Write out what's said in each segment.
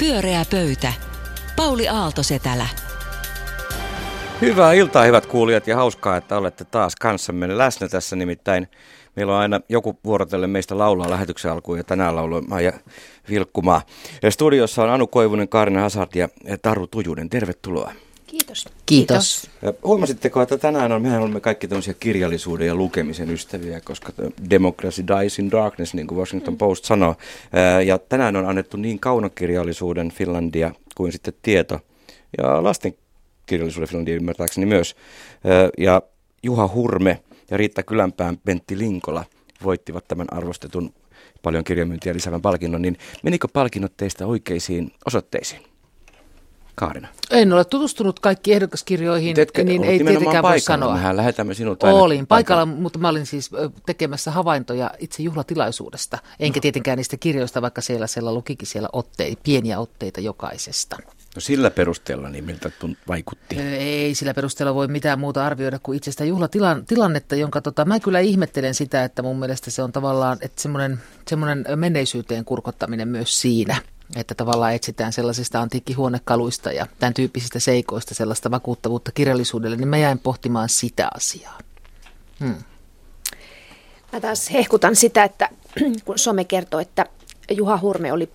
Pyöreä pöytä. Pauli Aalto-Setälä. Hyvää iltaa, hyvät kuulijat, ja hauskaa, että olette taas kanssamme läsnä tässä. Nimittäin meillä on aina joku vuorotelle meistä laulaa lähetyksen alkuun, ja tänään laulaa Maija Vilkkumaa. Ja studiossa on Anu Koivunen, Kaarina Hazard ja Taru Tujunen. Tervetuloa. Kiitos. Kiitos. Ja huomasitteko, että tänään on, mehän olemme kaikki tämmöisiä kirjallisuuden ja lukemisen ystäviä, koska democracy dies in darkness, niin kuin Washington Post sanoo. Ja tänään on annettu niin kaunokirjallisuuden Finlandia kuin sitten tieto ja lasten kirjallisuuden Finlandia ymmärtääkseni myös. Ja Juha Hurme ja Riitta Kylänpään Pentti Linkola voittivat tämän arvostetun paljon kirjamyyntiä lisäävän palkinnon, niin menikö palkinnot teistä oikeisiin osoitteisiin? Kaarina. En ole tutustunut kaikki ehdokaskirjoihin, Teetkö, niin ei tietenkään voi sanoa. Mehän lähetämme sinut aina Olin paikalla, paikalla, mutta mä olin siis tekemässä havaintoja itse juhlatilaisuudesta. Enkä no. tietenkään niistä kirjoista, vaikka siellä, siellä lukikin siellä otteita, pieniä otteita jokaisesta. No sillä perusteella, niin miltä vaikutti? Ei sillä perusteella voi mitään muuta arvioida kuin itse sitä juhlatilannetta, jonka tota, mä kyllä ihmettelen sitä, että mun mielestä se on tavallaan, että semmoinen, semmoinen menneisyyteen kurkottaminen myös siinä – että tavallaan etsitään sellaisista antiikkihuonekaluista ja tämän tyyppisistä seikoista sellaista vakuuttavuutta kirjallisuudelle, niin mä jäin pohtimaan sitä asiaa. Hmm. Mä taas hehkutan sitä, että kun some kertoo, että Juha Hurme oli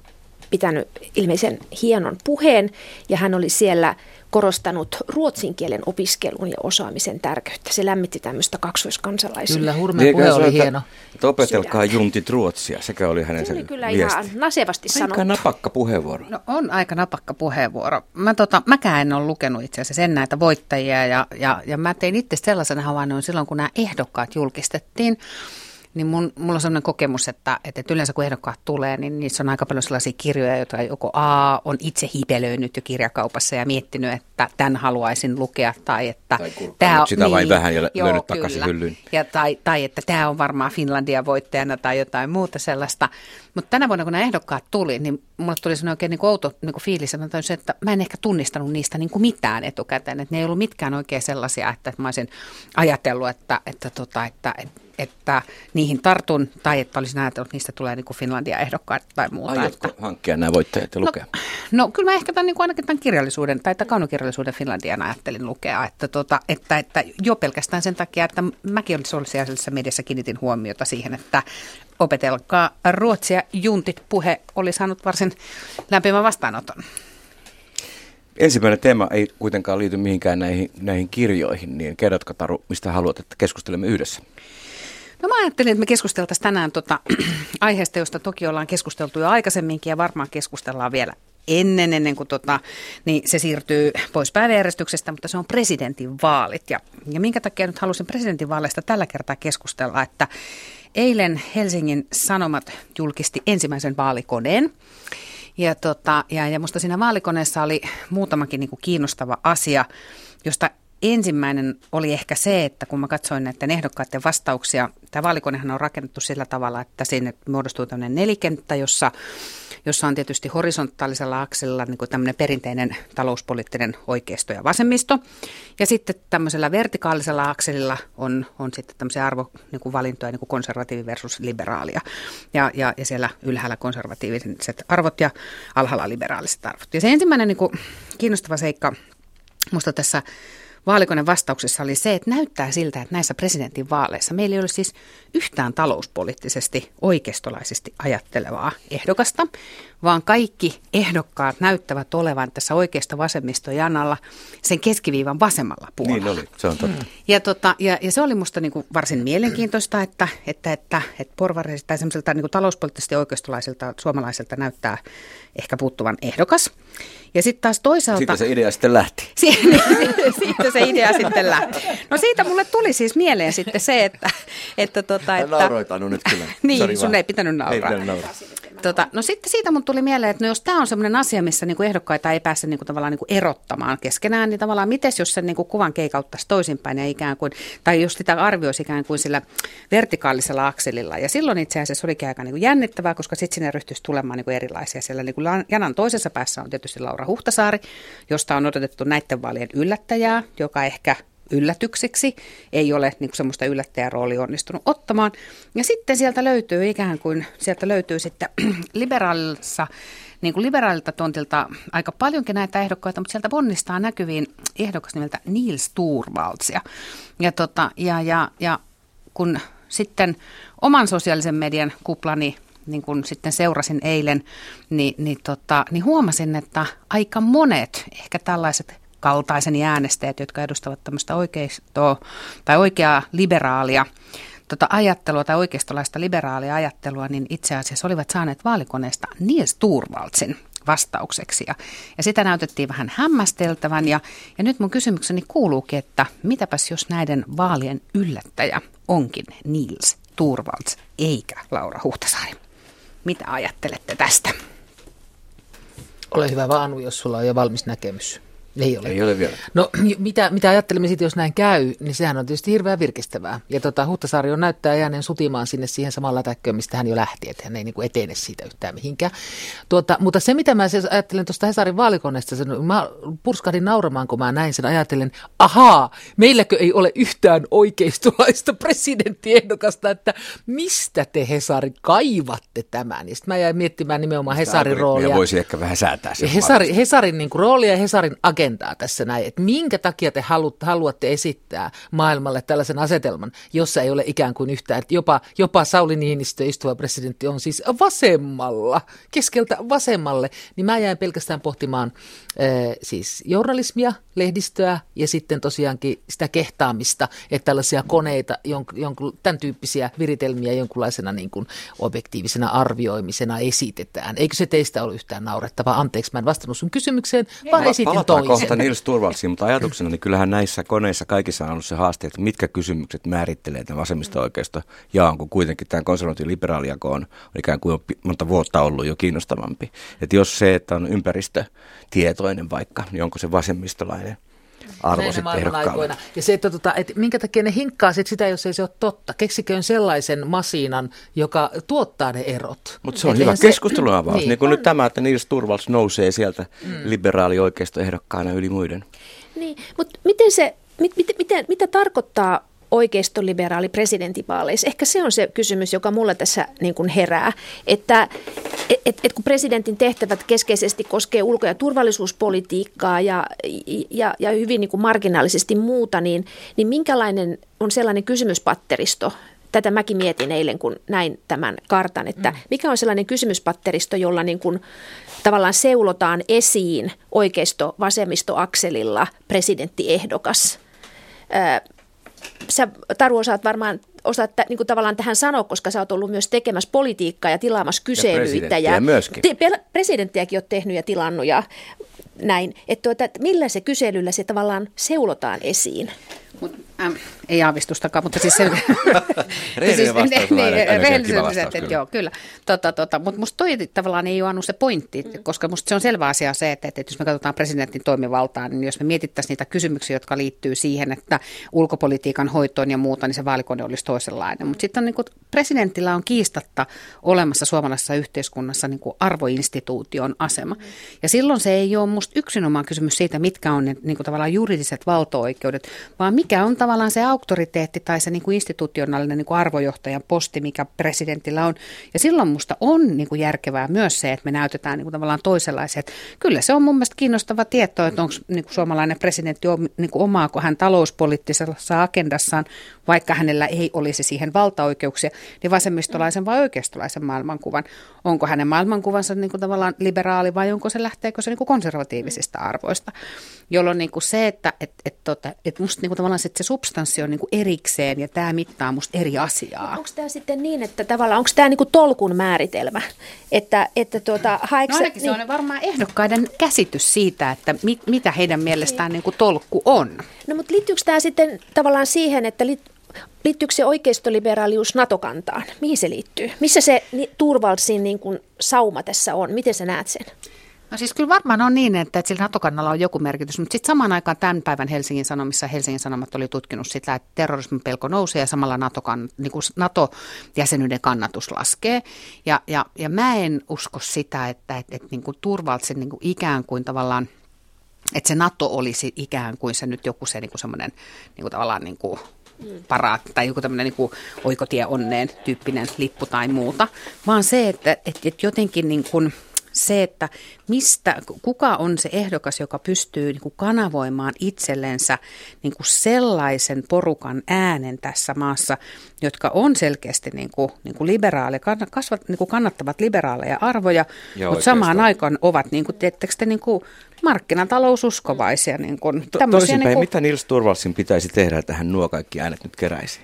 pitänyt ilmeisen hienon puheen ja hän oli siellä korostanut ruotsin kielen opiskelun ja osaamisen tärkeyttä. Se lämmitti tämmöistä kaksoiskansalaisuutta. Kyllä, Hurmen puhe oli hieno. Että opetelkaa Sydän. juntit ruotsia, sekä oli hänen se oli kyllä viesti. ihan nasevasti sanottu. Aika napakka puheenvuoro. No on aika napakka puheenvuoro. Mä tota, mäkään en ole lukenut itse asiassa sen näitä voittajia ja, ja, ja mä tein itse sellaisen havainnon silloin, kun nämä ehdokkaat julkistettiin niin mun, mulla on sellainen kokemus, että, että yleensä kun ehdokkaat tulee, niin niissä on aika paljon sellaisia kirjoja, joita joko A on itse hipelöinyt jo kirjakaupassa ja miettinyt, että tämän haluaisin lukea, tai että tai tämä on, sitä niin, vain vähän ja joo, löynyt takaisin hyllyyn. Ja, tai, tai että tämä on varmaan Finlandia voittajana tai jotain muuta sellaista. Mutta tänä vuonna, kun nämä ehdokkaat tuli, niin mulle tuli sellainen oikein niin kuin outo niin kuin fiilis, että mä en ehkä tunnistanut niistä niin kuin mitään etukäteen. Että ne ei ollut mitkään oikein sellaisia, että mä olisin ajatellut, että, että, tota, että, että että niihin tartun tai että olisin ajatellut, että niistä tulee niin kuin Finlandia ehdokkaat tai muuta. Aiotko että... hankkia nämä voittajat ja no, lukea? No, no kyllä mä ehkä tämän, niin kuin ainakin tämän kirjallisuuden tai tämän kaunokirjallisuuden Finlandian ajattelin lukea, että, tota, että, että jo pelkästään sen takia, että mäkin olin sosiaalisessa mediassa kiinnitin huomiota siihen, että opetelkaa ruotsia juntit puhe oli saanut varsin lämpimän vastaanoton. Ensimmäinen teema ei kuitenkaan liity mihinkään näihin, näihin kirjoihin, niin kerrotko Taru, mistä haluat, että keskustelemme yhdessä? No mä ajattelin, että me keskusteltaisiin tänään tota, aiheesta, josta toki ollaan keskusteltu jo aikaisemminkin ja varmaan keskustellaan vielä ennen, ennen kuin tota, niin se siirtyy pois päiväjärjestyksestä, mutta se on presidentin vaalit. Ja, ja minkä takia nyt halusin presidentin vaaleista tällä kertaa keskustella, että eilen Helsingin Sanomat julkisti ensimmäisen vaalikoneen. Ja, tota, ja, ja musta siinä vaalikoneessa oli muutamakin niin kuin kiinnostava asia, josta Ensimmäinen oli ehkä se, että kun mä katsoin näiden ehdokkaiden vastauksia, tämä vaalikonehan on rakennettu sillä tavalla, että sinne muodostuu tämmöinen nelikenttä, jossa, jossa on tietysti horisontaalisella akselilla niin tämmöinen perinteinen talouspoliittinen oikeisto ja vasemmisto. Ja sitten tämmöisellä vertikaalisella akselilla on, on sitten tämmöisiä arvovalintoja, niin kuin konservatiivi versus liberaalia. Ja, ja, ja siellä ylhäällä konservatiiviset arvot ja alhaalla liberaaliset arvot. Ja se ensimmäinen niin kuin kiinnostava seikka Musta tässä vaalikonen vastauksessa oli se, että näyttää siltä, että näissä presidentin vaaleissa meillä ei ole siis yhtään talouspoliittisesti oikeistolaisesti ajattelevaa ehdokasta, vaan kaikki ehdokkaat näyttävät olevan tässä oikeasta vasemmistojanalla sen keskiviivan vasemmalla puolella. Niin oli, se on totta. Ja, tota, ja, ja se oli musta niin kuin varsin mielenkiintoista, että, että, että, että porvarilta tai semmoiselta niin kuin talouspoliittisesti oikeistolaisilta suomalaisilta näyttää ehkä puuttuvan ehdokas. Ja sitten taas toisaalta... Siitä se idea sitten lähti. siitä se idea sitten lähti. No siitä mulle tuli siis mieleen sitten se, että... että, tota, että Nauroitanut nyt kyllä. niin, Sori sun vaan. ei pitänyt nauraa. Ei pitänyt nauraa. Tota, no sitten siitä mun tuli mieleen, että no jos tämä on sellainen asia, missä niinku ehdokkaita ei pääse niinku tavallaan niinku erottamaan keskenään, niin tavallaan miten jos sen niinku kuvan keikauttaisi toisinpäin ja ikään kuin, tai jos sitä arvioisi ikään kuin sillä vertikaalisella akselilla. Ja silloin itse asiassa olikin aika niinku jännittävää, koska sitten sinne ryhtyisi tulemaan niinku erilaisia. Siellä niinku janan toisessa päässä on tietysti Laura Huhtasaari, josta on odotettu näiden vaalien yllättäjää, joka ehkä yllätykseksi, ei ole niin semmoista yllättäjäroolia onnistunut ottamaan. Ja sitten sieltä löytyy ikään kuin, sieltä löytyy sitten liberaalissa niin kuin liberaalilta tontilta aika paljonkin näitä ehdokkaita, mutta sieltä ponnistaa näkyviin ehdokas nimeltä Niels Turvaldsia. Ja, tota, ja, ja, ja kun sitten oman sosiaalisen median kuplani niin kun sitten seurasin eilen, niin, niin, tota, niin huomasin, että aika monet ehkä tällaiset kaltaiseni äänestäjät, jotka edustavat tämmöistä oikeistoa tai oikeaa liberaalia tota ajattelua tai oikeistolaista liberaalia ajattelua, niin itse asiassa olivat saaneet vaalikoneesta Niels Turvaldsin vastaukseksi. Ja, ja sitä näytettiin vähän hämmästeltävän. Ja, ja nyt mun kysymykseni kuuluukin, että mitäpäs jos näiden vaalien yllättäjä onkin Niels Turvalds eikä Laura Huhtasaari? Mitä ajattelette tästä? Ole hyvä vaan, jos sulla on jo valmis näkemys. Ei ole. Ei ole vielä. No mitä, mitä ajattelemme sitten, jos näin käy, niin sehän on tietysti hirveän virkistävää. Ja tota, Huhtasaari on näyttää jäänen sutimaan sinne siihen samaan lätäkköön, mistä hän jo lähti, että hän ei niin kuin etene siitä yhtään mihinkään. Tuota, mutta se, mitä mä siis ajattelen tuosta Hesarin vaalikoneesta, sen, mä purskahdin nauramaan, kun mä näin sen, ajattelen, ahaa, meilläkö ei ole yhtään oikeistolaista presidenttiehdokasta, että mistä te Hesari kaivatte tämän? Ja sitten mä jäin miettimään nimenomaan Hesarin roolia. voisi ehkä vähän säätää sen Hesari, Hesarin niin kuin, roolia ja Hesarin agendaa agendaa tässä näin, että minkä takia te haluatte esittää maailmalle tällaisen asetelman, jossa ei ole ikään kuin yhtään, että jopa, jopa Sauli Niinistö, istuva presidentti, on siis vasemmalla, keskeltä vasemmalle, niin mä jäin pelkästään pohtimaan äh, siis journalismia, lehdistöä ja sitten tosiaankin sitä kehtaamista, että tällaisia koneita, jonkun, jonkun, tämän tyyppisiä viritelmiä jonkunlaisena niin kuin objektiivisena arvioimisena esitetään. Eikö se teistä ole yhtään naurettavaa? Anteeksi, mä en vastannut sun kysymykseen, vaan esitin toisen kohta Nils Turvalsiin, mutta ajatuksena, niin kyllähän näissä koneissa kaikissa on ollut se haaste, että mitkä kysymykset määrittelee tämän vasemmista oikeasta jaan, kun kuitenkin tämä konservatiiv-liberaalijako on, on ikään kuin monta vuotta ollut jo kiinnostavampi. Että jos se, että on ympäristötietoinen vaikka, niin onko se vasemmistolainen arvo sitten aikoina. Ja se, että, tota, että minkä takia ne hinkkaa sit sitä, jos ei se ole totta. Keksiköön sellaisen masiinan, joka tuottaa ne erot. Mutta se on et hyvä keskusteluavaus, niin, niin kuin on. nyt tämä, että Nils Turvals nousee sieltä mm. liberaali oikeistoehdokkaana yli muiden. Niin, mutta miten se, mit, mit, miten, mitä tarkoittaa oikeistoliberaali presidentinvaaleissa? Ehkä se on se kysymys, joka mulle tässä niin kuin herää, että et, et, et kun presidentin tehtävät keskeisesti koskee ulko- ja turvallisuuspolitiikkaa ja, ja, ja hyvin niin kuin marginaalisesti muuta, niin, niin minkälainen on sellainen kysymyspatteristo, tätä mäkin mietin eilen, kun näin tämän kartan, että mm. mikä on sellainen kysymyspatteristo, jolla niin kuin tavallaan seulotaan esiin oikeisto-vasemmisto-akselilla presidenttiehdokas sä Taru osaat varmaan osaat niin kuin tavallaan tähän sanoa, koska sä oot ollut myös tekemässä politiikkaa ja tilaamassa kyselyitä. Ja, ja myöskin. Te, presidenttiäkin oot tehnyt ja tilannut ja näin. Että, tuota, millä se kyselyllä se tavallaan seulotaan esiin? Mut, ähm, ei aavistustakaan, mutta siis se... Rehellinen vastaus on aina, aina että, Joo, kyllä. Tota, tota, mutta musta toi tavallaan ei ole se pointti, mm. koska musta se on selvä asia se, että, että jos me katsotaan presidentin toimivaltaa, niin jos me mietittäisiin niitä kysymyksiä, jotka liittyy siihen, että ulkopolitiikan hoitoon ja muuta, niin se vaalikone olisi toisenlainen. Mutta sitten niin presidentillä on kiistatta olemassa suomalaisessa yhteiskunnassa niin kuin arvoinstituution asema. Mm. Ja silloin se ei ole musta yksinomaan kysymys siitä, mitkä on ne niin kuin tavallaan juridiset valtooikeudet, vaan mikä on tavallaan se auktoriteetti tai se niin kuin institutionaalinen niin kuin arvojohtajan posti, mikä presidentillä on. Ja silloin musta on niin kuin järkevää myös se, että me näytetään niin kuin tavallaan toisenlaiset. Kyllä se on mun mielestä kiinnostava tieto, että onko niin kuin suomalainen presidentti niin kuin omaako hän talouspoliittisessa agendassaan, vaikka hänellä ei olisi siihen valtaoikeuksia, niin vasemmistolaisen vai oikeistolaisen maailmankuvan. Onko hänen maailmankuvansa niin kuin tavallaan liberaali vai onko se lähteekö se niin kuin konservatiivisista arvoista, jolloin niin kuin se, että et, et, tota, et musta niin kuin tavallaan se substanssi on niin kuin erikseen ja tämä mittaa musta eri asiaa. Onko tämä sitten niin, että tavallaan onko tämä niin kuin tolkun määritelmä? Että, että tuota, haekse, no ainakin niin. se on varmaan ehdokkaiden käsitys siitä, että mit, mitä heidän mielestään niin kuin tolkku on. No mutta liittyykö tämä sitten tavallaan siihen, että liittyykö se oikeistoliberaalius NATO-kantaan? Mihin se liittyy? Missä se Turvalsin niin kuin sauma tässä on? Miten sä näet sen? No siis kyllä varmaan on niin, että, sillä NATO-kannalla on joku merkitys, mutta sitten samaan aikaan tämän päivän Helsingin Sanomissa Helsingin Sanomat oli tutkinut sitä, että terrorismin pelko nousee ja samalla NATO niin kuin NATO-jäsenyyden kannatus laskee. Ja, ja, ja mä en usko sitä, että, että, että niin kuin niin kuin ikään kuin tavallaan – että se NATO olisi ikään kuin se nyt joku se niin kuin semmoinen niin kuin tavallaan niin kuin paraat tai joku tämmöinen niin oikotie onneen tyyppinen lippu tai muuta, vaan se, että, että, että jotenkin niin kuin, se, että mistä, kuka on se ehdokas, joka pystyy niin kuin kanavoimaan itsellensä niin kuin sellaisen porukan äänen tässä maassa, jotka on selkeästi niin kuin, niin kuin liberaaleja, kasvat, niin kuin kannattavat liberaaleja arvoja, ja mutta samaan aikaan ovat, niin kuin, te, niin kuin markkinataloususkovaisia. Niin kuin, to, toisinpäin, niin kuin... mitä Nils Turvalsin pitäisi tehdä, että hän nuo kaikki äänet nyt keräisi?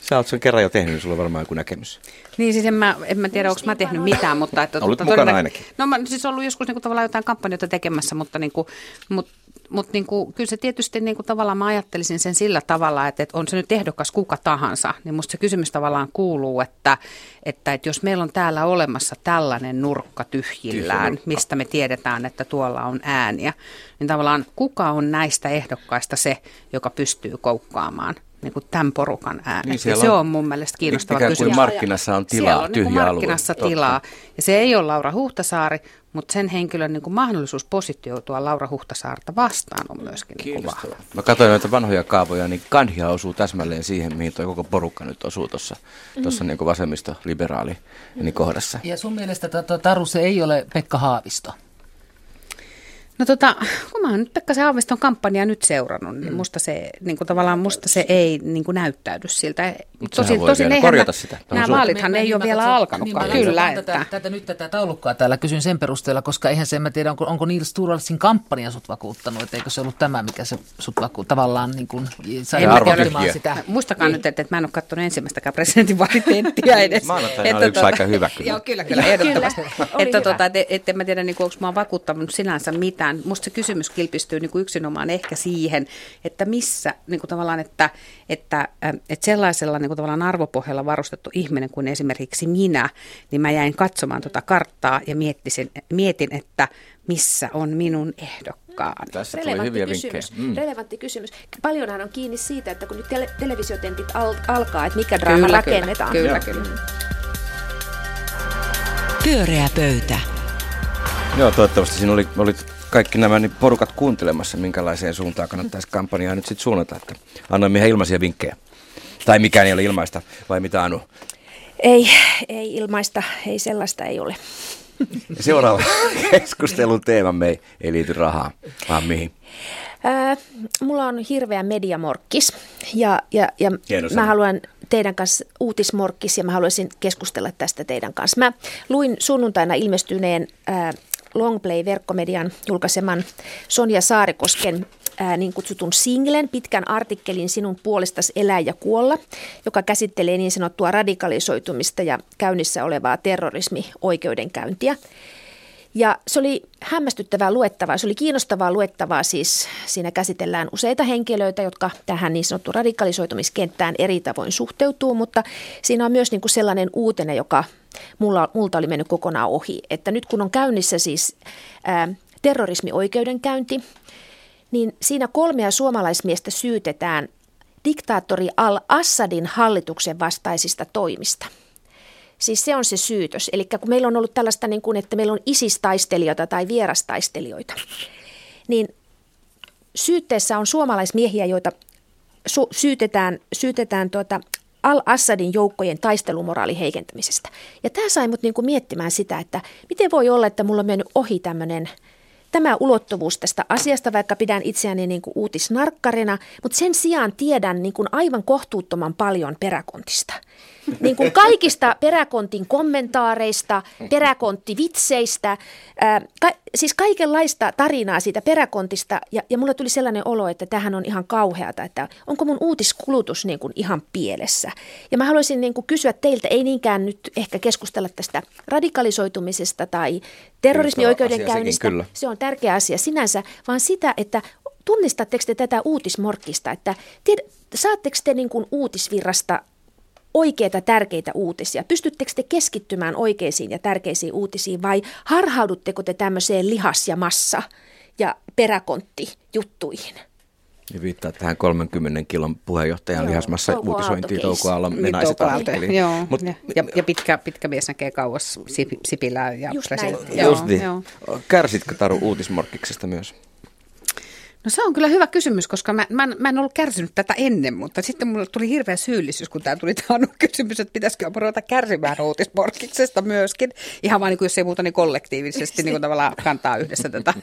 Sä oot sen kerran jo tehnyt, niin sulla on varmaan joku näkemys. Niin siis en mä, en mä tiedä, onko mä tehnyt mitään, mutta... Että, Olet mukana todella, ainakin. No mä siis ollut joskus niin kuin, tavallaan jotain kampanjoita tekemässä, mutta, niin kuin, mutta, mutta niin kuin, kyllä se tietysti niin kuin, tavallaan mä ajattelisin sen sillä tavalla, että, että on se nyt ehdokas kuka tahansa, niin musta se kysymys tavallaan kuuluu, että, että, että jos meillä on täällä olemassa tällainen nurkka tyhjillään, mistä me tiedetään, että tuolla on ääniä, niin tavallaan kuka on näistä ehdokkaista se, joka pystyy koukkaamaan niin kuin tämän porukan äänet. Niin ja se on, on mun mielestä kiinnostava ikään kuin kysymys. markkinassa on tilaa, Siellä on tyhjä niin markkinassa alue. tilaa. Ja se ei ole Laura Huhtasaari, mutta sen henkilön niin kuin mahdollisuus positioitua Laura Huhtasaarta vastaan on myöskin niin kuin vahva. Mä katsoin noita vanhoja kaavoja, niin Kandhia osuu täsmälleen siihen, mihin tuo koko porukka nyt osuu tuossa mm. niin vasemmisto-liberaali niin kohdassa. Ja sun mielestä Taru, se ei ole Pekka Haavisto? No tota, kun mä oon nyt Pekka Haaviston kampanjaa nyt seurannut, niin mm. musta se, niin kuin tavallaan musta se ei niin kuin näyttäydy siltä. Tosin, tosin eihän korjata sitä. Nämä vaalithan ei ole vielä alkanutkaan. Niin, Kyllä. Että... Tätä, tätä, nyt tätä taulukkoa täällä kysyn sen perusteella, koska eihän se, en mä tiedä, onko, onko Nils Turvalsin kampanja sut vakuuttanut, että eikö se ollut tämä, mikä se sut vaku, tavallaan niin kuin, sai arvotyhjä. sitä. Muistakaa niin. nyt, että, että mä en ole katsonut ensimmäistäkään presidentinvaalitenttiä edes. Maanantaina oli yksi aika hyvä kyllä. Joo, kyllä, kyllä, ehdottomasti. Että, tota, että, että, mä tiedä, niin onko mä vakuuttanut sinänsä mitään mitään. Musta se kysymys kilpistyy niin kuin yksinomaan ehkä siihen, että missä niin kuin tavallaan, että, että, että sellaisella niin kuin tavallaan arvopohjalla varustettu ihminen kuin esimerkiksi minä, niin mä jäin katsomaan tuota karttaa ja miettisin, mietin, että missä on minun ehdokkaani. Tässä Relevantti hyviä kysymys. Mm. Relevantti kysymys. Paljonhan on kiinni siitä, että kun nyt tele- televisiotentit al- alkaa, että mikä draama kyllä, rakennetaan. Kyllä, kyllä. kyllä. Pyöreä pöytä. Joo, toivottavasti siinä oli, oli kaikki nämä niin porukat kuuntelemassa, minkälaiseen suuntaan kannattaisi kampanjaa nyt sitten suunnata. Että annoimme ihan ilmaisia vinkkejä. Tai mikään ei ole ilmaista, vai mitä Anu? Ei, ei ilmaista, ei sellaista ei ole. Seuraava keskustelun teema ei, ei liity rahaan, vaan mihin? Ää, mulla on hirveä mediamorkkis ja, ja, ja mä haluan teidän kanssa uutismorkkis ja mä haluaisin keskustella tästä teidän kanssa. Mä luin sunnuntaina ilmestyneen ää, Longplay-verkkomedian julkaiseman Sonja Saarikosken ää, niin kutsutun singlen, pitkän artikkelin Sinun puolestas elää ja kuolla, joka käsittelee niin sanottua radikalisoitumista ja käynnissä olevaa terrorismi-oikeudenkäyntiä. Ja se oli hämmästyttävää luettavaa, se oli kiinnostavaa luettavaa, siis siinä käsitellään useita henkilöitä, jotka tähän niin sanottu radikalisoitumiskenttään eri tavoin suhteutuu, mutta siinä on myös niin kuin sellainen uutene, joka mulla, multa oli mennyt kokonaan ohi, että nyt kun on käynnissä siis ää, terrorismioikeudenkäynti, niin siinä kolmea suomalaismiestä syytetään diktaattori al-Assadin hallituksen vastaisista toimista – Siis se on se syytös. Eli kun meillä on ollut tällaista, niin kuin, että meillä on isistaistelijoita tai vierastaistelijoita, niin syytteessä on suomalaismiehiä, joita su- syytetään, syytetään tuota al-Assadin joukkojen taistelumoraalin heikentämisestä. Ja tämä sai mut niinku miettimään sitä, että miten voi olla, että mulla on mennyt ohi tämmöinen tämä ulottuvuus tästä asiasta, vaikka pidän itseäni niin kuin uutisnarkkarina, mutta sen sijaan tiedän niin kuin aivan kohtuuttoman paljon peräkontista – niin kuin kaikista peräkontin kommentaareista, peräkonttivitseistä, ää, ka, siis kaikenlaista tarinaa siitä peräkontista. Ja, ja mulle tuli sellainen olo, että tähän on ihan kauheata, että onko mun uutiskulutus niin kuin ihan pielessä. Ja mä haluaisin niin kuin kysyä teiltä, ei niinkään nyt ehkä keskustella tästä radikalisoitumisesta tai terrorismioikeudenkäynnistä. Se on tärkeä asia sinänsä, vaan sitä, että tunnistatteko te tätä uutismorkkista, että tied, saatteko te niin kuin uutisvirrasta oikeita tärkeitä uutisia? Pystyttekö te keskittymään oikeisiin ja tärkeisiin uutisiin vai harhaudutteko te tämmöiseen lihas- ja massa- ja peräkonttijuttuihin? Ja viittaa tähän 30 kilon puheenjohtajan Joo, lihasmassa Touko uutisointiin Touko Aallon niin, Joo, Mut, ja, ja, ja pitkä, pitkä mies näkee kauas Sipilää ja Just näin. Joo, Just niin. Joo. Kärsitkö Taru uutismorkkiksesta myös? No se on kyllä hyvä kysymys, koska mä, mä, mä en ollut kärsinyt tätä ennen, mutta sitten mulle tuli hirveä syyllisyys, kun tämä tuli tämä kysymys, että pitäisikö ruveta kärsimään uutismorkiksesta myöskin. Ihan vaan niin kuin jos ei muuta, niin kollektiivisesti niin kuin tavallaan kantaa yhdessä tätä,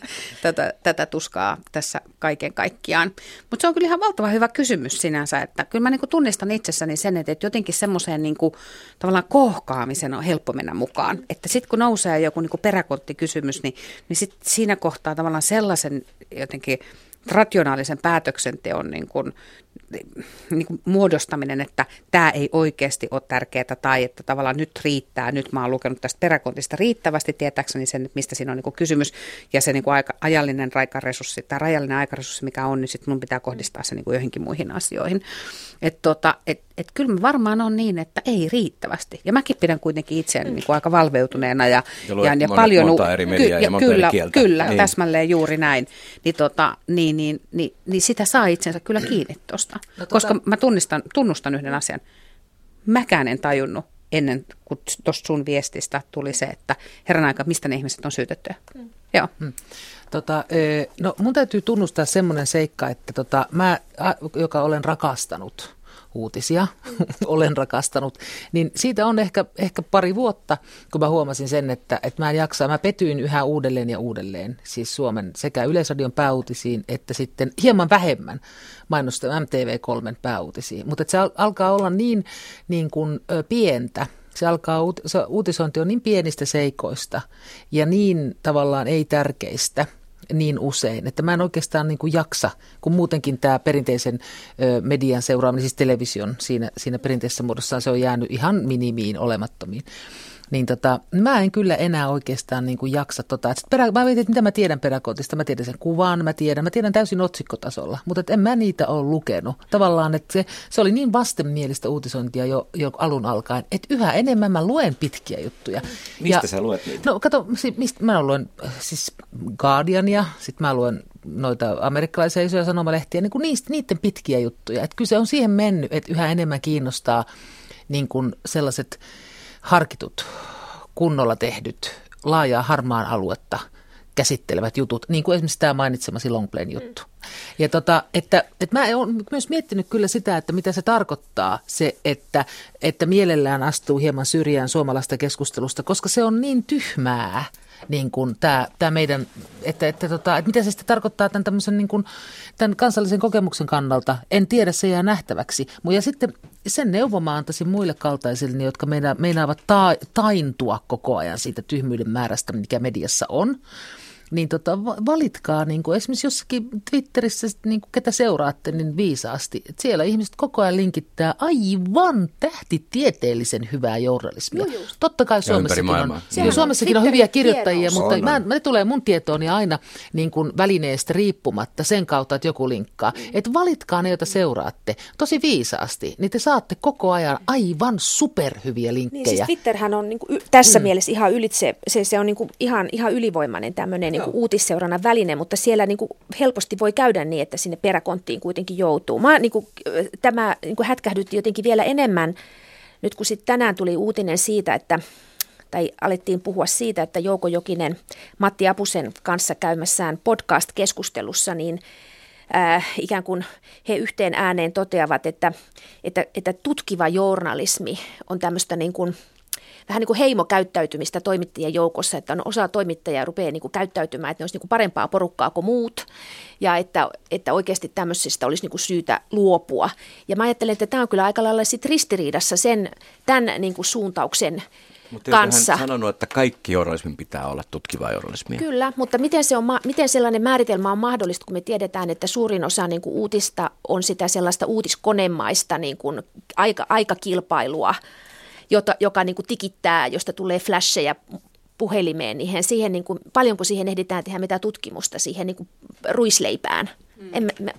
tätä, tätä tuskaa tässä kaiken kaikkiaan. Mutta se on kyllä ihan valtava hyvä kysymys sinänsä, että kyllä mä niin kuin tunnistan itsessäni sen, että jotenkin semmoiseen niin kuin, tavallaan kohkaamisen on helppo mennä mukaan. Että sitten kun nousee joku niin kuin peräkonttikysymys, niin, niin sit siinä kohtaa tavallaan sellaisen jotenkin rationaalisen päätöksenteon niin kuin, niin kuin muodostaminen, että tämä ei oikeasti ole tärkeää tai että tavallaan nyt riittää, nyt mä oon lukenut tästä peräkontista riittävästi tietääkseni sen, että mistä siinä on niin kuin kysymys ja se niin kuin aika, ajallinen aikaresurssi tai rajallinen aikaresurssi, mikä on, niin sitten mun pitää kohdistaa se niin kuin johonkin muihin asioihin. Että tota, et, et kyllä varmaan on niin, että ei riittävästi. Ja mäkin pidän kuitenkin itseäni niin kuin aika valveutuneena ja, Ja ja, ja paljon... monta eri mediaa ja ja monta kyllä, eri kieltä. Kyllä, Niin. täsmälleen juuri näin. Niin, tota, niin, niin, niin, niin sitä saa itsensä kyllä kiinni tuosta. No No, tota- Koska mä tunnistan, tunnustan yhden asian. Mäkään en tajunnut ennen kuin tuosta sun viestistä tuli se, että herran aika, mistä ne ihmiset on syytettyä. Mm. Joo. Tota, ö, no mun täytyy tunnustaa semmoinen seikka, että tota, mä, joka olen rakastanut uutisia, olen rakastanut, niin siitä on ehkä, ehkä pari vuotta, kun mä huomasin sen, että, että mä en jaksa, mä petyin yhä uudelleen ja uudelleen, siis Suomen sekä Yleisradion pääuutisiin, että sitten hieman vähemmän mainosta MTV3 pääuutisiin, mutta se al- alkaa olla niin, niin kuin, ö, pientä, se alkaa, se uutisointi on niin pienistä seikoista ja niin tavallaan ei tärkeistä niin usein, että mä en oikeastaan niin kuin jaksa, kun muutenkin tämä perinteisen median seuraaminen, siis television siinä, siinä perinteisessä muodossaan se on jäänyt ihan minimiin olemattomiin. Niin tota, mä en kyllä enää oikeastaan niin kuin jaksa tota. Sit perä, mä mietin, että mitä mä tiedän peräkontista. Mä tiedän sen kuvan, mä tiedän, mä tiedän täysin otsikkotasolla, mutta et en mä niitä ole lukenut. Tavallaan, että se, se oli niin vastenmielistä uutisointia jo, jo alun alkaen, että yhä enemmän mä luen pitkiä juttuja. Mistä sä luet niitä? No kato, si- mistä mä luen siis Guardiania, sitten mä luen noita amerikkalaisia isoja sanomalehtiä, niin kuin niistä, niiden pitkiä juttuja. Että kyllä se on siihen mennyt, että yhä enemmän kiinnostaa niin kuin sellaiset harkitut, kunnolla tehdyt, laajaa harmaan aluetta käsittelevät jutut, niin kuin esimerkiksi tämä mainitsemasi Longplayn juttu. Ja tota, että, että mä oon myös miettinyt kyllä sitä, että mitä se tarkoittaa se, että, että mielellään astuu hieman syrjään suomalaista keskustelusta, koska se on niin tyhmää, niin kuin tämä, tämä meidän, että, että, tota, että mitä se sitten tarkoittaa tämän, tämmöisen niin kuin, tämän kansallisen kokemuksen kannalta, en tiedä, se jää nähtäväksi. Ja sitten sen neuvon mä antaisin muille kaltaisille, jotka meina, meinaavat ta, taintua koko ajan siitä tyhmyyden määrästä, mikä mediassa on niin tota, va- valitkaa niin kuin esimerkiksi jossakin Twitterissä, sit niin kuin ketä seuraatte, niin viisaasti. Et siellä ihmiset koko ajan linkittää aivan tähtitieteellisen hyvää journalismia. Joo, just. Totta kai Suomessakin on, Sehän on Suomessakin on Twitterin hyviä kirjoittajia, tiedous. mutta On, mä, on. ne tulee mun tietooni aina niin kuin välineestä riippumatta sen kautta, että joku linkkaa. Mm. Että valitkaa ne, joita seuraatte tosi viisaasti, niin te saatte koko ajan aivan superhyviä Niin linkkejä. siis Twitterhän on niin kuin, tässä mm. mielessä ihan ylitse, se, se on niin kuin ihan, ihan ylivoimainen tämmöinen niin kuin uutisseurannan väline, mutta siellä niin kuin helposti voi käydä niin, että sinne peräkonttiin kuitenkin joutuu. Mä, niin kuin, tämä niin kuin hätkähdytti jotenkin vielä enemmän, nyt kun sitten tänään tuli uutinen siitä, että tai alettiin puhua siitä, että Jouko Jokinen Matti Apusen kanssa käymässään podcast-keskustelussa, niin äh, ikään kuin he yhteen ääneen toteavat, että, että, että tutkiva journalismi on tämmöistä niin kuin, vähän niin kuin heimokäyttäytymistä toimittajien joukossa, että on osa toimittajia rupeaa niin kuin käyttäytymään, että ne olisi niin kuin parempaa porukkaa kuin muut ja että, että oikeasti tämmöisistä olisi niin kuin syytä luopua. Ja mä ajattelen, että tämä on kyllä aika lailla sit ristiriidassa sen, tämän niin kuin suuntauksen Mutta kanssa. hän sanonut, että kaikki journalismin pitää olla tutkivaa journalismia. Kyllä, mutta miten, se on, miten sellainen määritelmä on mahdollista, kun me tiedetään, että suurin osa niin kuin uutista on sitä sellaista uutiskonemmaista niin kuin aika, aikakilpailua, jota, joka niin kuin tikittää, josta tulee flasheja puhelimeen, niin siihen, niin kuin, paljonko siihen ehditään tehdä mitä tutkimusta siihen niin kuin ruisleipään. Mm. En, mä, mä,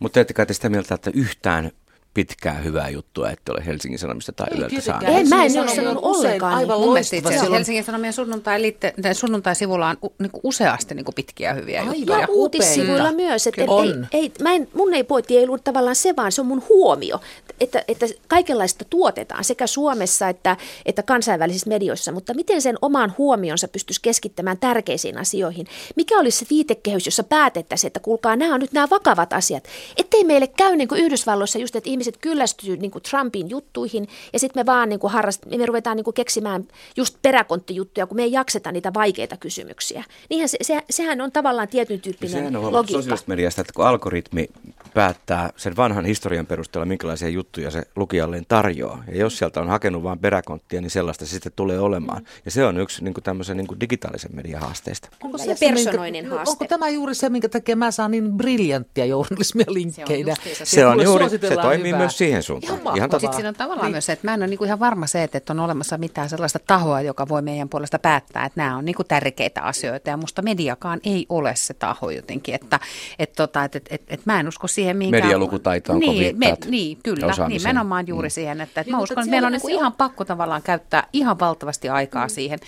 Mutta ette kai te sitä mieltä, että yhtään pitkää hyvää juttua, että ole Helsingin Sanomista tai Ei Yleltä saanut. En, mä en ole sanonut ollenkaan. Aivan Mun mielestä itse asiassa Helsingin Sanomien sunnuntai, liitte, tai sunnuntai-sivulla on u, niin useasti niin pitkiä hyviä Aivan. juttuja. Ja uutissivuilla upeita. myös. Että Kyllä. ei, ei, mä en, mun ei pointti ei ollut tavallaan se, vaan se on mun huomio, että, että kaikenlaista tuotetaan sekä Suomessa että, että kansainvälisissä medioissa, mutta miten sen oman huomionsa pystyisi keskittämään tärkeisiin asioihin? Mikä olisi se viitekehys, jossa päätettäisiin, että kuulkaa, nämä on nyt nämä vakavat asiat. Ettei meille käy niin kuin Yhdysvalloissa just, että ihmiset kyllästyy niin kuin Trumpin juttuihin ja sitten me vaan niin kuin harrast, me ruvetaan niin kuin keksimään just peräkonttijuttuja, kun me ei jakseta niitä vaikeita kysymyksiä. Niinhän se, se, sehän on tavallaan tietyn tyyppinen Sehän on logiikka. sosiaalisesta mediasta, että kun algoritmi päättää sen vanhan historian perusteella, minkälaisia juttuja se lukijalleen tarjoaa. Ja jos sieltä on hakenut vain peräkonttia, niin sellaista se sitten tulee olemaan. Ja se on yksi niin kuin tämmöisen niin kuin digitaalisen median haasteista. Onko Ja se se, personoinnin minkä, haaste. Onko tämä juuri se, minkä takia mä saan niin briljanttia journalismia linkkeinä? Se on Mulle juuri, se toimii hyvää. myös siihen suuntaan. Ihan Ihan. Sitten siinä on tavallaan niin. myös se, että mä en ole niinku ihan varma se, että, että on olemassa mitään sellaista tahoa, joka voi meidän puolesta päättää, että nämä on niinku tärkeitä asioita. Ja musta mediakaan ei ole se taho jotenkin, että et, tota, et, et, et, et mä en usko siihen mihinkään. Medialukutaitoon, kun niin, viittaat niin, kyllä, osaamiseen. nimenomaan juuri Mm. siihen. Että, että Niin, mä uskon, että meillä on on niinku se- ihan pakko tavallaan käyttää ihan valtavasti aikaa siihen,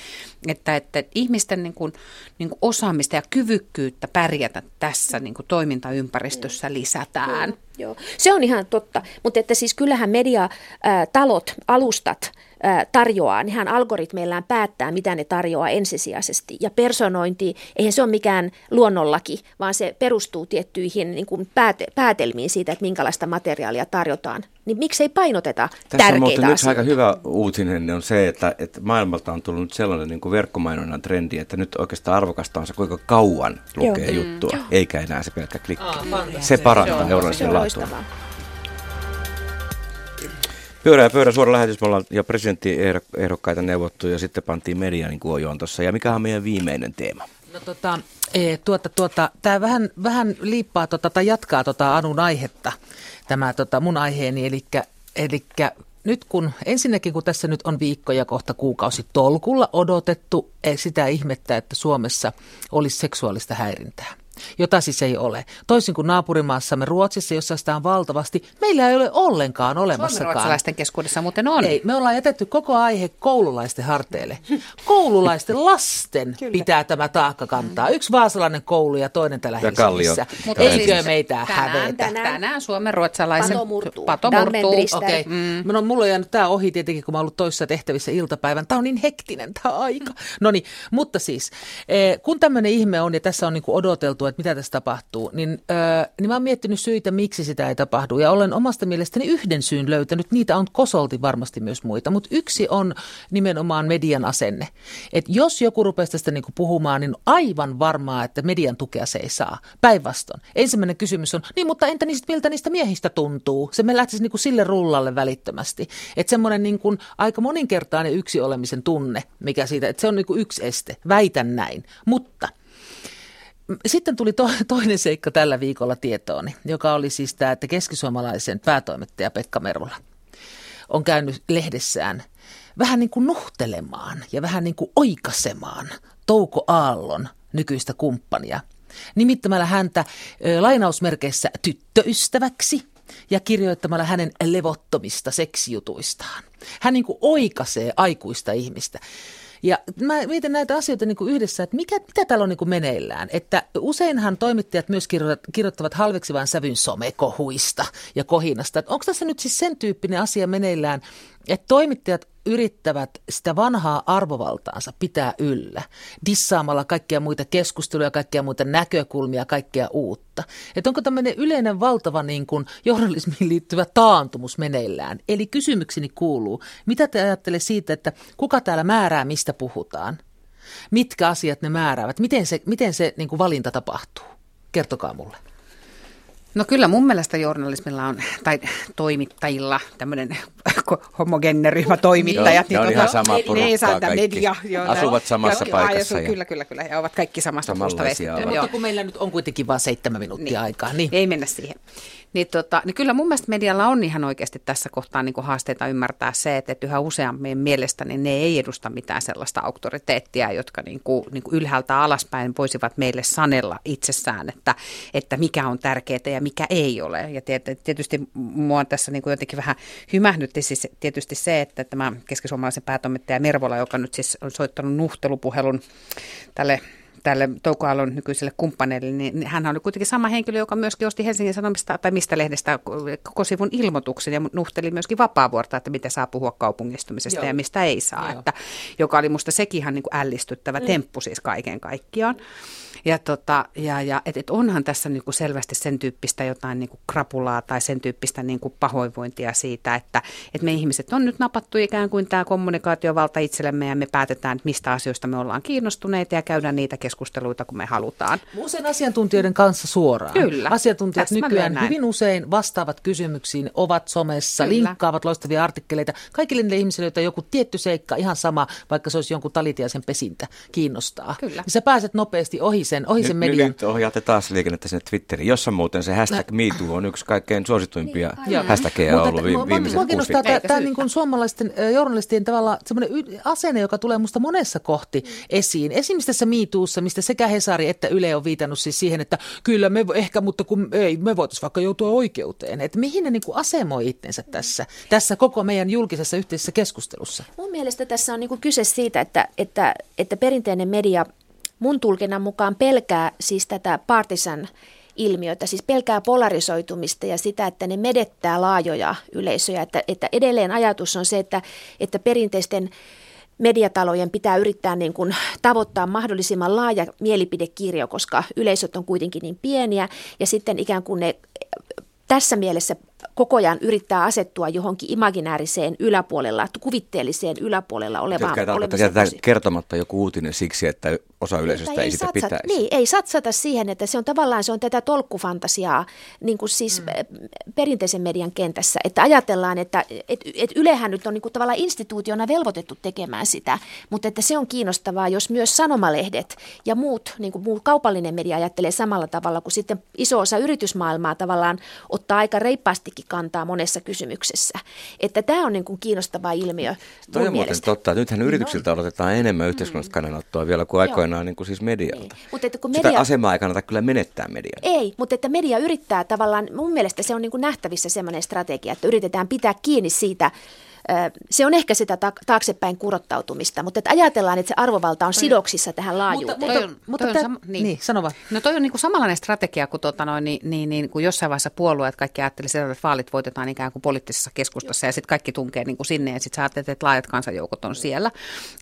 että, että ihmisten niinku, niinku osaamista ja kyvykkyyttä pärjätä tässä niinku toimintaympäristössä lisätään. Joo, se on ihan totta, mutta että siis kyllähän mediatalot, alustat tarjoaa, nehän algoritmeillään päättää, mitä ne tarjoaa ensisijaisesti. Ja personointi, eihän se ole mikään luonnollaki, vaan se perustuu tiettyihin niin kuin pääte, päätelmiin siitä, että minkälaista materiaalia tarjotaan. Niin miksei painoteta Tässä on tärkeitä muuten yksi asioita? aika hyvä uutinen on se, että, että maailmalta on tullut sellainen niin kuin verkkomainonnan trendi, että nyt oikeastaan arvokasta on se, kuinka kauan lukee Joo. juttua, eikä enää se pelkkä klikki. Aa, se parantaa journalismin on laatua. Pyörä ja pöydä suora lähetys, me ollaan jo presidenttiehdokkaita neuvottu ja sitten pantiin media niin kuojoon tuossa. Ja mikä on meidän viimeinen teema? No tota, e, tuota, tuota, tämä vähän, vähän liippaa tota, tai jatkaa tota Anun aihetta, tämä tota, mun aiheeni, eli, eli nyt kun ensinnäkin kun tässä nyt on viikkoja kohta kuukausi tolkulla odotettu sitä ihmettä, että Suomessa olisi seksuaalista häirintää jota siis ei ole. Toisin kuin naapurimaassamme Ruotsissa, jossa sitä on valtavasti, meillä ei ole ollenkaan olemassakaan. Ruotsalaisten keskuudessa muuten on. Ei, me ollaan jätetty koko aihe koululaisten harteille. Koululaisten lasten pitää tämä taakka kantaa. Yksi vaasalainen koulu ja toinen täällä Ja Kallio. Helsingissä. Mutta Eikö siis meitä tänään, hävetä? tänään, tänään Suomen ruotsalaisen Pato murtuu. Pato Okei, mm. no, mulla on jäänyt tämä ohi tietenkin, kun mä oon ollut toisessa tehtävissä iltapäivän. Tämä on niin hektinen tämä aika. No niin, mutta siis, eh, kun tämmöinen ihme on ja tässä on niinku odoteltu, että mitä tässä tapahtuu, niin, äh, niin mä oon miettinyt syitä, miksi sitä ei tapahdu. Ja olen omasta mielestäni yhden syyn löytänyt. Niitä on kosolti varmasti myös muita, mutta yksi on nimenomaan median asenne. Et jos joku rupesi tästä niinku puhumaan, niin aivan varmaa, että median tukea se ei saa. Päinvastoin. Ensimmäinen kysymys on, niin mutta entä niistä, miltä niistä miehistä tuntuu? Se me lähtisi niinku sille rullalle välittömästi. Että semmoinen niinku aika moninkertainen yksi olemisen tunne, mikä siitä, että se on niinku yksi este. Väitän näin. Mutta sitten tuli to, toinen seikka tällä viikolla tietooni, joka oli siis tämä, että keskisuomalaisen päätoimittaja Pekka Merula on käynyt lehdessään vähän niin kuin nuhtelemaan ja vähän niin kuin oikasemaan Touko Aallon nykyistä kumppania. Nimittämällä häntä ö, lainausmerkeissä tyttöystäväksi ja kirjoittamalla hänen levottomista seksijutuistaan. Hän niin kuin oikasee aikuista ihmistä. Ja mä mietin näitä asioita niin kuin yhdessä, että mikä, mitä täällä on niin kuin meneillään. Että useinhan toimittajat myös kirjoittavat, halveksivan sävyn somekohuista ja kohinasta. Että onko tässä nyt siis sen tyyppinen asia meneillään, että toimittajat yrittävät sitä vanhaa arvovaltaansa pitää yllä, dissaamalla kaikkia muita keskusteluja, kaikkia muita näkökulmia, kaikkea uutta. Että onko tämmöinen yleinen valtava niin kuin journalismiin liittyvä taantumus meneillään? Eli kysymykseni kuuluu, mitä te ajattelee siitä, että kuka täällä määrää, mistä puhutaan? Mitkä asiat ne määräävät? Miten se, miten se niin kuin valinta tapahtuu? Kertokaa mulle. No kyllä mun mielestä journalismilla on, tai toimittajilla, tämmöinen homogeeninen ryhmä toimittajat. Joo, ne on ihan samaa porukkaa niin, saada kaikki. media. joo, Asuvat samassa Ja- paikassa Ja, ja- kyllä, kyllä, kyllä. Ja ovat kaikki samasta puusta. Mutta kun meillä nyt on kuitenkin vain seitsemän minuuttia Niin. aikaa. Niin. Ei mennä siihen. Niin, tota, niin kyllä mun mielestä medialla on ihan oikeasti tässä kohtaa niin kuin haasteita ymmärtää se, että, että yhä useampien mielestä niin ne ei edusta mitään sellaista auktoriteettia, jotka niin kuin, niin kuin ylhäältä alaspäin voisivat meille sanella itsessään, että, että mikä on tärkeää ja mikä ei ole. Ja tietysti mua tässä niin kuin jotenkin vähän hymähdytti siis tietysti se, että tämä keskisuomalaisen päätoimittaja Mervola, joka nyt siis on soittanut nuhtelupuhelun tälle tälle Touko Aallon nykyiselle kumppaneille, niin, niin hän oli kuitenkin sama henkilö, joka myöskin osti Helsingin Sanomista tai mistä lehdestä koko sivun ilmoituksen ja nuhteli myöskin vapaavuorta, että miten saa puhua kaupungistumisesta Joo. ja mistä ei saa, että, joka oli musta sekin ihan niin kuin ällistyttävä mm. temppu siis kaiken kaikkiaan. Ja, tota, ja, ja et, et onhan tässä niinku selvästi sen tyyppistä jotain niinku krapulaa tai sen tyyppistä niinku pahoinvointia siitä, että et me ihmiset on nyt napattu ikään kuin tämä kommunikaatiovalta itsellemme ja me päätetään, että mistä asioista me ollaan kiinnostuneita ja käydään niitä keskusteluita, kun me halutaan. Usein asiantuntijoiden kanssa suoraan. Kyllä. Asiantuntijat nykyään hyvin usein vastaavat kysymyksiin, ovat somessa, Kyllä. linkkaavat loistavia artikkeleita. Kaikille niille ihmisille, joita joku tietty seikka, ihan sama, vaikka se olisi jonkun talitiaisen pesintä, kiinnostaa. Kyllä. Niin sä pääset nopeasti ohi sen, ohi sen median. Nyt ohjaatte taas liikennettä sinne Twitteriin, jossa muuten se hashtag no. MeToo on yksi kaikkein suosituimpia niin, hashtageja ollut vi- viimeisen kuusi viikkoa. Tämä, tämä niin kuin suomalaisten journalistien tavalla semmoinen asenne, joka tulee musta monessa kohti mm. esiin. Esimerkiksi tässä MeToossa, mistä sekä Hesari että Yle on viitannut siis siihen, että kyllä me ehkä, mutta kun ei, me voitaisiin vaikka joutua oikeuteen. Että mihin ne niin kuin asemoi itsensä tässä, tässä koko meidän julkisessa yhteisessä keskustelussa? Mun mielestä tässä on niin kuin kyse siitä, että, että, että perinteinen media – mun tulkinnan mukaan pelkää siis tätä partisan ilmiötä, siis pelkää polarisoitumista ja sitä, että ne medettää laajoja yleisöjä. Että, että edelleen ajatus on se, että, että perinteisten mediatalojen pitää yrittää niin kuin tavoittaa mahdollisimman laaja mielipidekirjo, koska yleisöt on kuitenkin niin pieniä ja sitten ikään kuin ne tässä mielessä koko ajan yrittää asettua johonkin imaginääriseen yläpuolella, kuvitteelliseen yläpuolella olevaan. Jotka kertomatta joku uutinen siksi, että osa yleisöstä ei, ei sitä satsata, pitäisi. Niin, ei satsata siihen, että se on tavallaan se on tätä tolkkufantasiaa niin kuin siis mm. perinteisen median kentässä, että ajatellaan, että et, et Ylehän nyt on niin kuin tavallaan instituutiona velvoitettu tekemään sitä, mutta että se on kiinnostavaa, jos myös sanomalehdet ja muut, niin kuin muu kaupallinen media ajattelee samalla tavalla, kuin sitten iso osa yritysmaailmaa tavallaan ottaa aika reippaastikin kantaa monessa kysymyksessä. Että tämä on niin kuin kiinnostava ilmiö Toi on muuten totta. Nythän yrityksiltä odotetaan enemmän yhteiskunnallista mm. kannanottoa vielä kuin aikoinaan niin kuin siis medialta. Niin. Mutta että kun media... Sitä asemaa ei kannata kyllä menettää median. Ei, mutta että media yrittää tavallaan, mun mielestä se on niin kuin nähtävissä semmoinen strategia, että yritetään pitää kiinni siitä se on ehkä sitä taaksepäin kurottautumista, mutta että ajatellaan, että se arvovalta on sidoksissa tähän laajuuteen. Mutta, mutta, mutta toi on, sama, niin. niin, sano vaan. No toi on niin kuin samanlainen strategia kuin, tuota noin, niin, niin, niin, kuin jossain vaiheessa puolueet kaikki ajattelisivat, että vaalit voitetaan ikään kuin poliittisessa keskustassa ja sitten kaikki tunkee niin kuin sinne ja sitten sä ajattelet, että laajat kansanjoukot on siellä.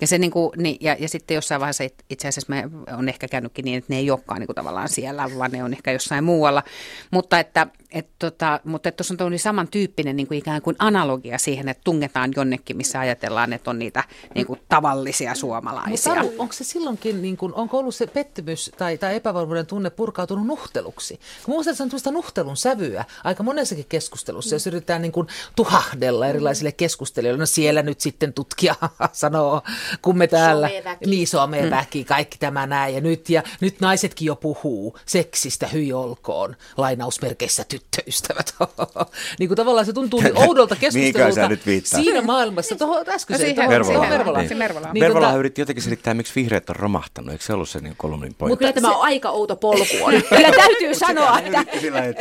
Ja, se niin kuin, niin, ja, ja sitten jossain vaiheessa itse asiassa me on ehkä käynytkin niin, että ne ei olekaan niin kuin tavallaan siellä, vaan ne on ehkä jossain muualla. Mutta että et tota, mutta tuossa on niin samantyyppinen niin kuin ikään kuin analogia siihen, että tungetaan jonnekin, missä ajatellaan, että on niitä niin kuin tavallisia suomalaisia. Mutta onko se silloinkin, niin kuin, onko ollut se pettymys tai, tai epävarmuuden tunne purkautunut nuhteluksi? Minusta se on tuosta nuhtelun sävyä aika monessakin keskustelussa, mm. jos yritetään niin kuin tuhahdella erilaisille keskustelijoille. No siellä nyt sitten tutkija sanoo, kun me täällä, someväki. niin someväki, mm. kaikki tämä näin ja nyt, ja nyt naisetkin jo puhuu seksistä, hyi olkoon, lainausmerkeissä tyttö tyttöystävät. niin kuin tavallaan se tuntuu niin oudolta keskustelulta nyt siinä maailmassa. Tuohon äskeiseen, tuohon Mervola. Mervola. Niin. Mervola. Niin, Mervola tota... yritti jotenkin selittää, miksi vihreät on romahtanut. Eikö se ollut se niin kolumnin pointti? Mutta tämä on aika outo polku on. kyllä täytyy sanoa, että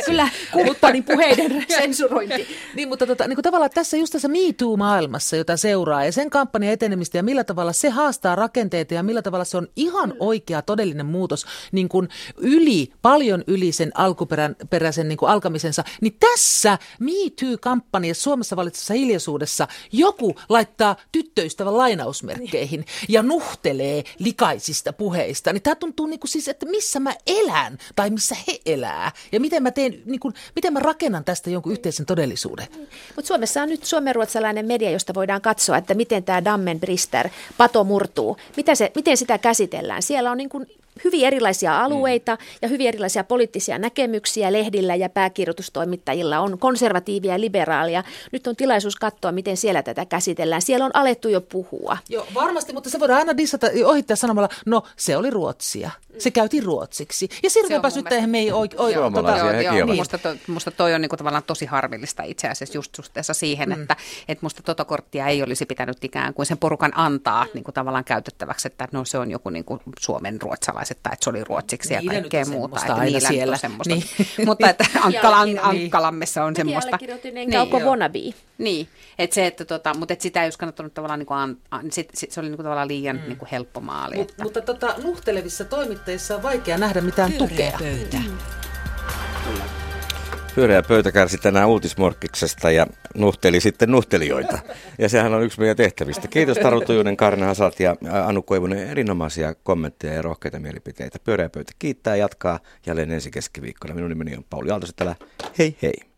kyllä kumppanin puheiden sensurointi. niin, mutta tota, niin kuin tavallaan tässä just tässä MeToo-maailmassa, jota seuraa, ja sen kampanjan etenemistä, ja millä tavalla se haastaa rakenteita, ja millä tavalla se on ihan oikea todellinen muutos, niin kuin yli, paljon yli sen alkuperäisen niin kuin alkamisensa, niin tässä Me Too-kampanjassa Suomessa valitsessa hiljaisuudessa joku laittaa tyttöystävän lainausmerkkeihin ja nuhtelee likaisista puheista. Niin tämä tuntuu niin kuin siis, että missä mä elän tai missä he elää ja miten mä, teen, niin kuin, miten mä rakennan tästä jonkun yhteisen todellisuuden. Mutta Suomessa on nyt suomenruotsalainen media, josta voidaan katsoa, että miten tämä Dammenbrister pato murtuu. Miten, se, miten sitä käsitellään. Siellä on niin kuin hyvin erilaisia alueita mm. ja hyvin erilaisia poliittisia näkemyksiä lehdillä ja pääkirjoitustoimittajilla on konservatiivia ja liberaalia. Nyt on tilaisuus katsoa, miten siellä tätä käsitellään. Siellä on alettu jo puhua. Joo, varmasti, mutta se voidaan aina dissata, ohittaa sanomalla, no se oli ruotsia. Se käytiin ruotsiksi. Ja siirrytäänpä nyt eihän me ei oikein... Tota, joo, joo, niin. musta, to, musta toi on niinku tavallaan tosi harvillista itse asiassa just suhteessa siihen, mm. että et musta tota korttia ei olisi pitänyt ikään kuin sen porukan antaa mm. niinku tavallaan käytettäväksi, että no se on joku niinku Suomen ruotsalainen suomalaiset tai että se oli ruotsiksi Niillä ja nyt kaikkea muuta. Että aina niillä siellä. on semmoista. Niin. Mutta että Ankkalan, Niin. Ankkalammessa on semmoista. allekirjoitin, enkä onko joo. wannabe. Niin, että se, että tota, mutta et sitä ei olisi kannattanut tavallaan, niin kuin, an, sit, sit, se oli niin kuin, tavallaan liian mm. niin kuin helppo maali. Mut, Että. mutta tota, nuhtelevissa toimittajissa on vaikea nähdä mitään Pyöreä tukea. pöytä. Pyöreä pöytä kärsi tänään uutismorkkiksesta ja nuhteli sitten nuhtelijoita. Ja sehän on yksi meidän tehtävistä. Kiitos Taru Tujunen, Karne Hasat ja Anu Koivunen. Erinomaisia kommentteja ja rohkeita mielipiteitä. Pyöreä pöytä kiittää ja jatkaa jälleen ensi keskiviikkona. Minun nimeni on Pauli Aaltosetälä. Hei hei!